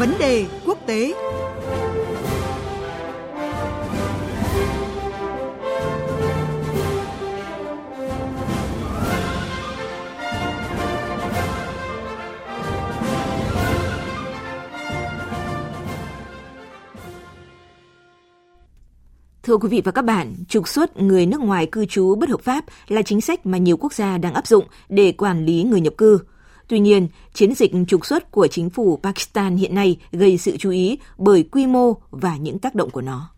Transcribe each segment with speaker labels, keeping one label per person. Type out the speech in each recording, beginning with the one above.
Speaker 1: Vấn đề quốc tế
Speaker 2: Thưa quý vị và các bạn, trục xuất người nước ngoài cư trú bất hợp pháp là chính sách mà nhiều quốc gia đang áp dụng để quản lý người nhập cư. Tuy nhiên, chiến dịch trục xuất của chính phủ Pakistan hiện nay gây sự chú ý bởi quy mô và những tác động của nó.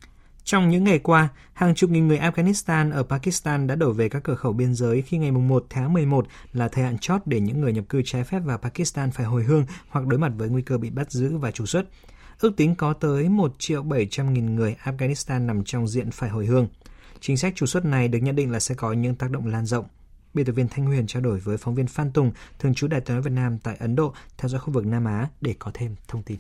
Speaker 3: Trong những ngày qua, hàng chục nghìn người Afghanistan ở Pakistan đã đổ về các cửa khẩu biên giới khi ngày 1 tháng 11 là thời hạn chót để những người nhập cư trái phép vào Pakistan phải hồi hương hoặc đối mặt với nguy cơ bị bắt giữ và trục xuất. Ước tính có tới 1 triệu 700 nghìn người Afghanistan nằm trong diện phải hồi hương. Chính sách trục xuất này được nhận định là sẽ có những tác động lan rộng. Biên tập viên Thanh Huyền trao đổi với phóng viên Phan Tùng, thường trú Đại tiếng nói Việt Nam tại Ấn Độ, theo dõi khu vực Nam Á để có thêm thông tin.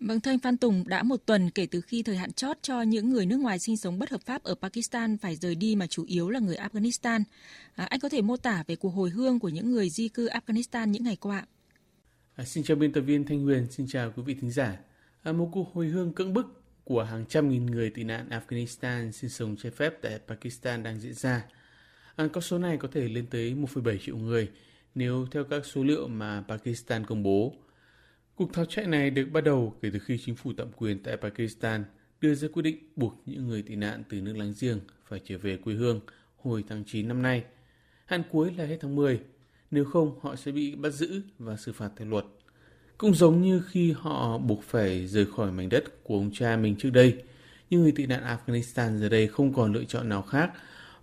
Speaker 4: Vâng, thưa anh Phan Tùng, đã một tuần kể từ khi thời hạn chót cho những người nước ngoài sinh sống bất hợp pháp ở Pakistan phải rời đi mà chủ yếu là người Afghanistan. À, anh có thể mô tả về cuộc hồi hương của những người di cư Afghanistan những ngày qua?
Speaker 5: À, xin chào biên tập viên Thanh Huyền, xin chào quý vị thính giả. À, một cuộc hồi hương cưỡng bức của hàng trăm nghìn người tị nạn Afghanistan sinh sống trái phép tại Pakistan đang diễn ra. À, con số này có thể lên tới 1,7 triệu người nếu theo các số liệu mà Pakistan công bố. Cuộc tháo chạy này được bắt đầu kể từ khi chính phủ tạm quyền tại Pakistan đưa ra quyết định buộc những người tị nạn từ nước láng giềng phải trở về quê hương hồi tháng 9 năm nay. Hạn cuối là hết tháng 10 nếu không họ sẽ bị bắt giữ và xử phạt theo luật. Cũng giống như khi họ buộc phải rời khỏi mảnh đất của ông cha mình trước đây, những người tị nạn Afghanistan giờ đây không còn lựa chọn nào khác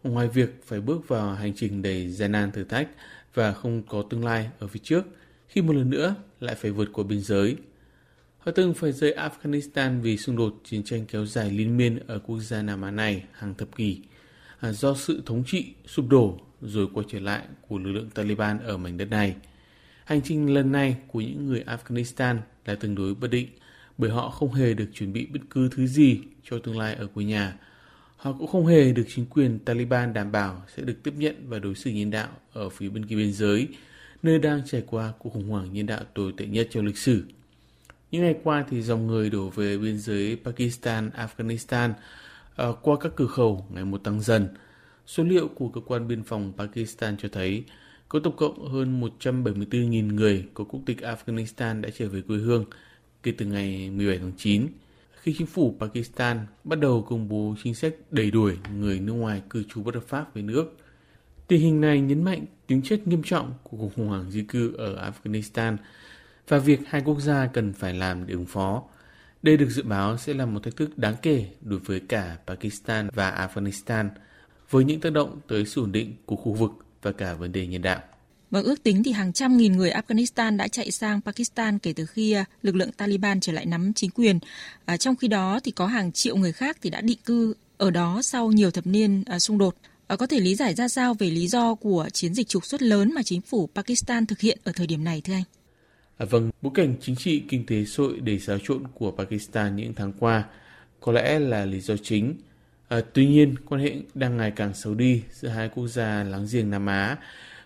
Speaker 5: ngoài việc phải bước vào hành trình đầy gian nan thử thách và không có tương lai ở phía trước khi một lần nữa lại phải vượt qua biên giới. Họ từng phải rời Afghanistan vì xung đột chiến tranh kéo dài liên miên ở quốc gia Nam Á này hàng thập kỷ à, do sự thống trị sụp đổ rồi quay trở lại của lực lượng Taliban ở mảnh đất này. Hành trình lần này của những người Afghanistan là tương đối bất định bởi họ không hề được chuẩn bị bất cứ thứ gì cho tương lai ở quê nhà. Họ cũng không hề được chính quyền Taliban đảm bảo sẽ được tiếp nhận và đối xử nhân đạo ở phía bên kia biên giới, nơi đang trải qua cuộc khủng hoảng nhân đạo tồi tệ nhất trong lịch sử. Những ngày qua thì dòng người đổ về biên giới Pakistan, Afghanistan uh, qua các cửa khẩu ngày một tăng dần – Số liệu của cơ quan biên phòng Pakistan cho thấy có tổng cộng hơn 174.000 người có quốc tịch Afghanistan đã trở về quê hương kể từ ngày 17 tháng 9, khi chính phủ Pakistan bắt đầu công bố chính sách đẩy đuổi người nước ngoài cư trú bất hợp pháp về nước. Tình hình này nhấn mạnh tính chất nghiêm trọng của cuộc khủng hoảng di cư ở Afghanistan và việc hai quốc gia cần phải làm để ứng phó. Đây được dự báo sẽ là một thách thức đáng kể đối với cả Pakistan và Afghanistan – với những tác động tới sự ổn định của khu vực và cả vấn đề nhân đạo.
Speaker 4: Vâng, ước tính thì hàng trăm nghìn người Afghanistan đã chạy sang Pakistan kể từ khi à, lực lượng Taliban trở lại nắm chính quyền. À, trong khi đó thì có hàng triệu người khác thì đã định cư ở đó sau nhiều thập niên à, xung đột. À, có thể lý giải ra sao về lý do của chiến dịch trục xuất lớn mà chính phủ Pakistan thực hiện ở thời điểm này thưa anh?
Speaker 5: À, vâng, bối cảnh chính trị, kinh tế, hội đầy xáo trộn của Pakistan những tháng qua có lẽ là lý do chính – À, tuy nhiên, quan hệ đang ngày càng xấu đi giữa hai quốc gia láng giềng Nam Á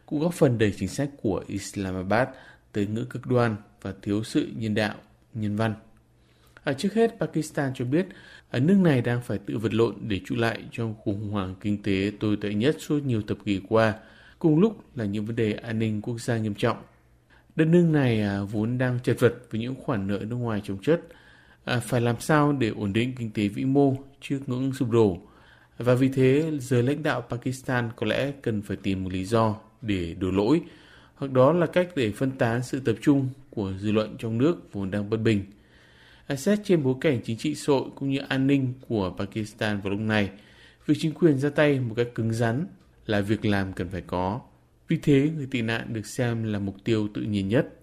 Speaker 5: cũng góp phần đẩy chính sách của Islamabad tới ngữ cực đoan và thiếu sự nhân đạo, nhân văn. À, trước hết, Pakistan cho biết ở nước này đang phải tự vật lộn để trụ lại trong khủng hoảng kinh tế tồi tệ nhất suốt nhiều thập kỷ qua, cùng lúc là những vấn đề an ninh quốc gia nghiêm trọng. Đất nước này à, vốn đang chật vật với những khoản nợ nước ngoài trồng chất, à, phải làm sao để ổn định kinh tế vĩ mô trước ngưỡng sụp đổ. Và vì thế, giới lãnh đạo Pakistan có lẽ cần phải tìm một lý do để đổ lỗi, hoặc đó là cách để phân tán sự tập trung của dư luận trong nước vốn đang bất bình. À, xét trên bối cảnh chính trị xã hội cũng như an ninh của Pakistan vào lúc này, việc chính quyền ra tay một cách cứng rắn là việc làm cần phải có. Vì thế, người tị nạn được xem là mục tiêu tự nhiên nhất –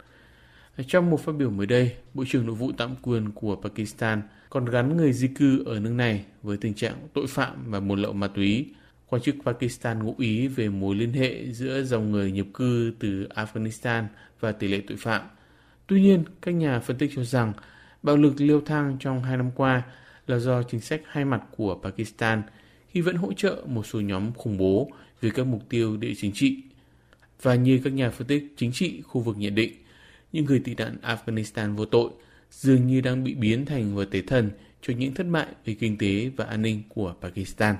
Speaker 5: trong một phát biểu mới đây, Bộ trưởng Nội vụ tạm quyền của Pakistan còn gắn người di cư ở nước này với tình trạng tội phạm và buôn lậu ma túy. Quan chức Pakistan ngụ ý về mối liên hệ giữa dòng người nhập cư từ Afghanistan và tỷ lệ tội phạm. Tuy nhiên, các nhà phân tích cho rằng bạo lực leo thang trong hai năm qua là do chính sách hai mặt của Pakistan khi vẫn hỗ trợ một số nhóm khủng bố vì các mục tiêu địa chính trị. Và như các nhà phân tích chính trị khu vực nhận định, những người tị nạn Afghanistan vô tội dường như đang bị biến thành vật tế thần cho những thất bại về kinh tế và an ninh của Pakistan.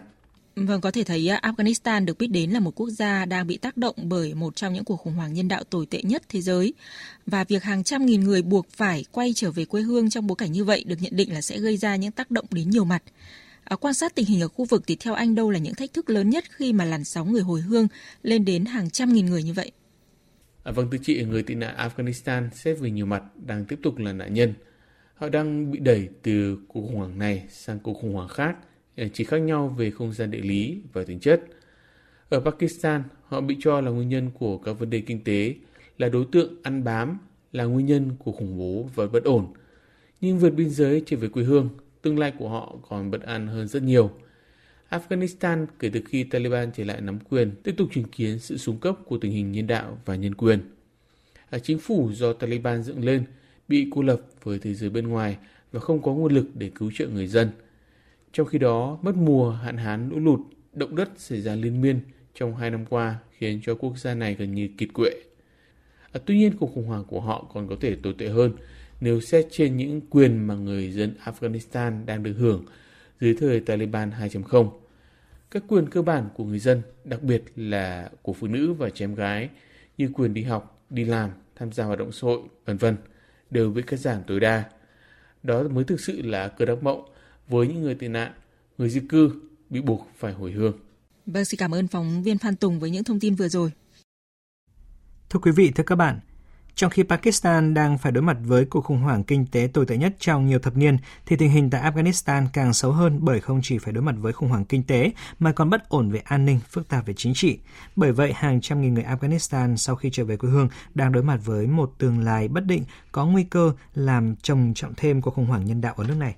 Speaker 4: Vâng, có thể thấy Afghanistan được biết đến là một quốc gia đang bị tác động bởi một trong những cuộc khủng hoảng nhân đạo tồi tệ nhất thế giới. Và việc hàng trăm nghìn người buộc phải quay trở về quê hương trong bối cảnh như vậy được nhận định là sẽ gây ra những tác động đến nhiều mặt. À, quan sát tình hình ở khu vực thì theo anh đâu là những thách thức lớn nhất khi mà làn sóng người hồi hương lên đến hàng trăm nghìn người như vậy?
Speaker 5: À, vâng, thưa chị, người tị nạn Afghanistan xét về nhiều mặt đang tiếp tục là nạn nhân. Họ đang bị đẩy từ cuộc khủng hoảng này sang cuộc khủng hoảng khác à, – chỉ khác nhau về không gian địa lý và tính chất. Ở Pakistan, họ bị cho là nguyên nhân của các vấn đề kinh tế, là đối tượng ăn bám, là nguyên nhân của khủng bố và bất ổn. Nhưng vượt biên giới trở về quê hương, tương lai của họ còn bất an hơn rất nhiều. Afghanistan kể từ khi Taliban trở lại nắm quyền tiếp tục chứng kiến sự xuống cấp của tình hình nhân đạo và nhân quyền. À, chính phủ do Taliban dựng lên bị cô lập với thế giới bên ngoài và không có nguồn lực để cứu trợ người dân – trong khi đó, mất mùa, hạn hán, lũ lụt, động đất xảy ra liên miên trong hai năm qua khiến cho quốc gia này gần như kiệt quệ. À, tuy nhiên, cuộc khủng hoảng của họ còn có thể tồi tệ hơn nếu xét trên những quyền mà người dân Afghanistan đang được hưởng dưới thời Taliban 2.0. Các quyền cơ bản của người dân, đặc biệt là của phụ nữ và trẻ em gái như quyền đi học, đi làm, tham gia hoạt động xã hội, vân vân đều bị cắt giảm tối đa. Đó mới thực sự là cơn ác mộng với những người tị nạn, người di cư bị buộc phải hồi hương.
Speaker 4: Vâng, xin cảm ơn phóng viên Phan Tùng với những thông tin vừa rồi.
Speaker 3: Thưa quý vị, thưa các bạn, trong khi Pakistan đang phải đối mặt với cuộc khủng hoảng kinh tế tồi tệ nhất trong nhiều thập niên, thì tình hình tại Afghanistan càng xấu hơn bởi không chỉ phải đối mặt với khủng hoảng kinh tế mà còn bất ổn về an ninh, phức tạp về chính trị. Bởi vậy, hàng trăm nghìn người Afghanistan sau khi trở về quê hương đang đối mặt với một tương lai bất định có nguy cơ làm trầm trọng thêm cuộc khủng hoảng nhân đạo ở nước này.